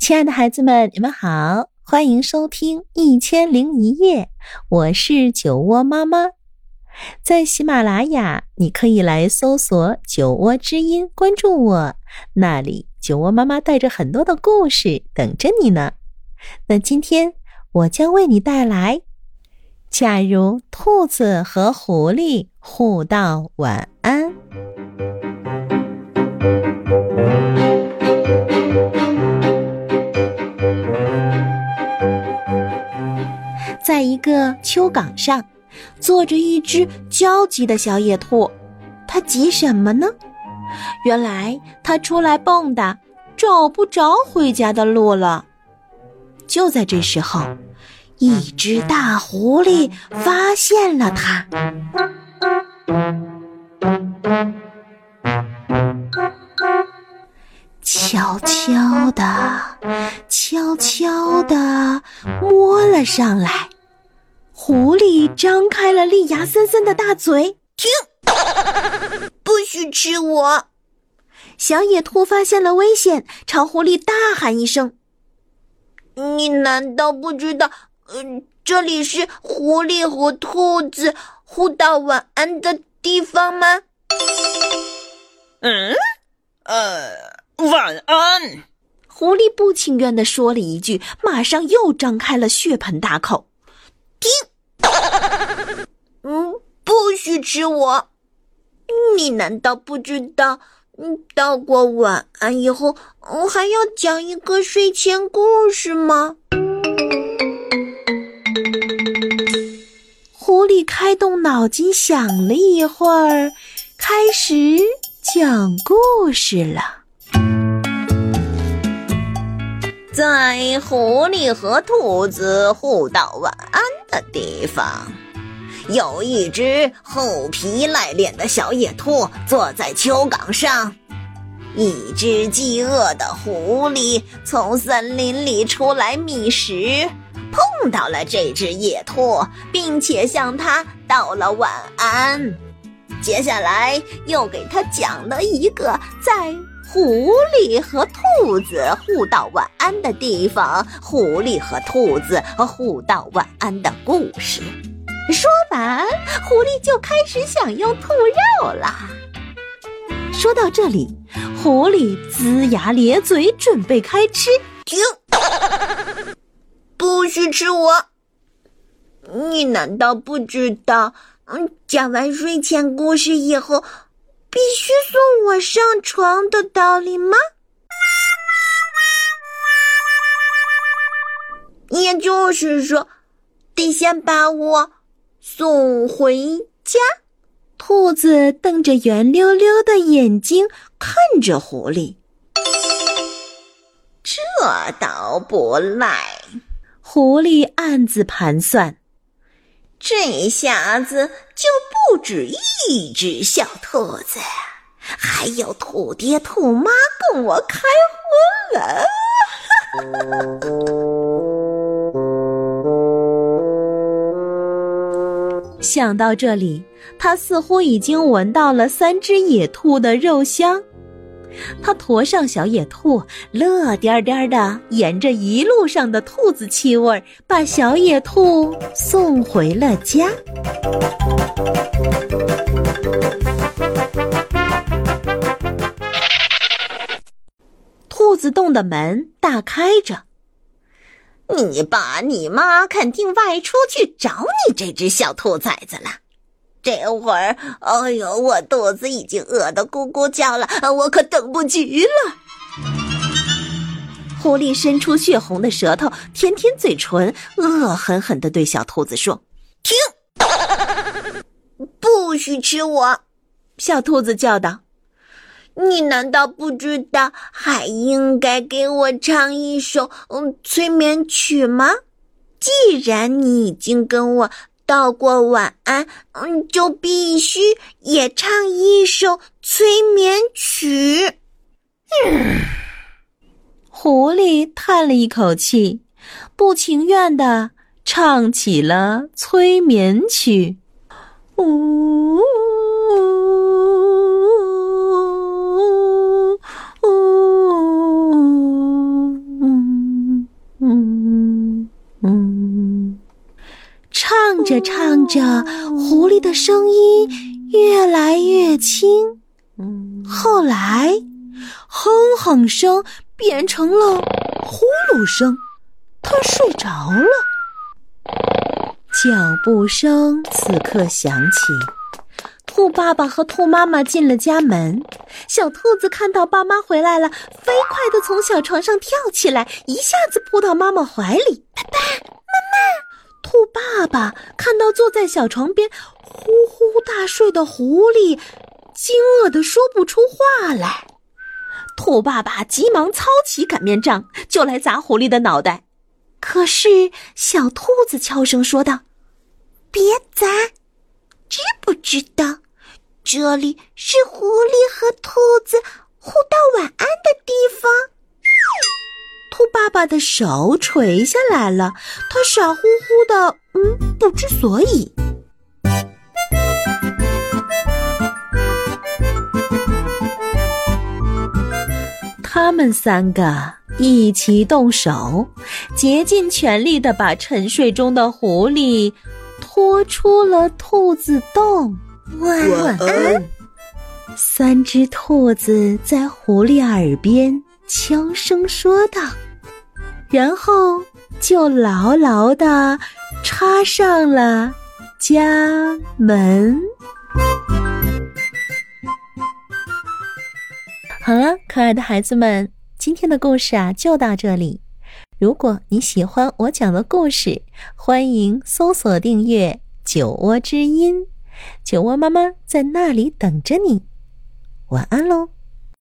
亲爱的孩子们，你们好，欢迎收听《一千零一夜》，我是酒窝妈妈。在喜马拉雅，你可以来搜索“酒窝之音”，关注我，那里酒窝妈妈带着很多的故事等着你呢。那今天我将为你带来：假如兔子和狐狸互道晚安。个丘岗上，坐着一只焦急的小野兔。它急什么呢？原来它出来蹦跶，找不着回家的路了。就在这时候，一只大狐狸发现了它。悄悄地，悄悄地摸了上来。狐狸张开了利牙森森的大嘴，停！不许吃我！小野兔发现了危险，朝狐狸大喊一声：“你难道不知道，嗯，这里是狐狸和兔子互道晚安的地方吗？”嗯，呃。晚安，狐狸不情愿地说了一句，马上又张开了血盆大口。停！嗯，不许吃我！你难道不知道，嗯，道过晚安以后，我还要讲一个睡前故事吗？狐狸开动脑筋想了一会儿，开始讲故事了。在狐狸和兔子互道晚安的地方，有一只厚皮赖脸的小野兔坐在丘岗上。一只饥饿的狐狸从森林里出来觅食，碰到了这只野兔，并且向它道了晚安。接下来又给它讲了一个在。狐狸和兔子互道晚安的地方，狐狸和兔子互道晚安的故事。说完，狐狸就开始享用兔肉了。说到这里，狐狸龇牙咧嘴，准备开吃。停！不许吃我！你难道不知道，嗯，讲完睡前故事以后？必须送我上床的道理吗？也就是说，得先把我送回家。兔子瞪着圆溜溜的眼睛看着狐狸，这倒不赖。狐狸暗自盘算。这下子就不止一只小兔子，还有兔爹兔妈供我开荤了。哈哈哈哈想到这里，他似乎已经闻到了三只野兔的肉香。他驮上小野兔，乐颠颠的沿着一路上的兔子气味，把小野兔送回了家。兔子洞的门大开着，你爸你妈肯定外出去找你这只小兔崽子了。这会儿，哎呦，我肚子已经饿得咕咕叫了，我可等不及了。狐狸伸出血红的舌头，舔舔嘴唇，恶狠狠地对小兔子说：“停，不许吃我！”小兔子叫道：“你难道不知道还应该给我唱一首嗯催眠曲吗？既然你已经跟我……”道过晚安，嗯，就必须也唱一首催眠曲。嗯，狐狸叹了一口气，不情愿的唱起了催眠曲。呜。呜。着唱着，狐狸的声音越来越轻。后来，哼哼声变成了呼噜声，他睡着了。脚步声此刻响起。兔爸爸和兔妈妈进了家门，小兔子看到爸妈回来了，飞快地从小床上跳起来，一下子扑到妈妈怀里。爸爸妈妈，兔爸爸看到坐在小床边呼呼大睡的狐狸，惊愕的说不出话来。兔爸爸急忙操起擀面杖就来砸狐狸的脑袋，可是小兔子悄声说道：“别砸。”知不知道，这里是狐狸和兔子互道晚安的地方？兔爸爸的手垂下来了，他傻乎乎的，嗯，不知所以。他们三个一起动手，竭尽全力的把沉睡中的狐狸。拖出了兔子洞，晚安。三只兔子在狐狸耳边悄声说道，然后就牢牢的插上了家门。好了，可爱的孩子们，今天的故事啊，就到这里。如果你喜欢我讲的故事，欢迎搜索订阅“酒窝之音”，酒窝妈妈在那里等着你。晚安喽。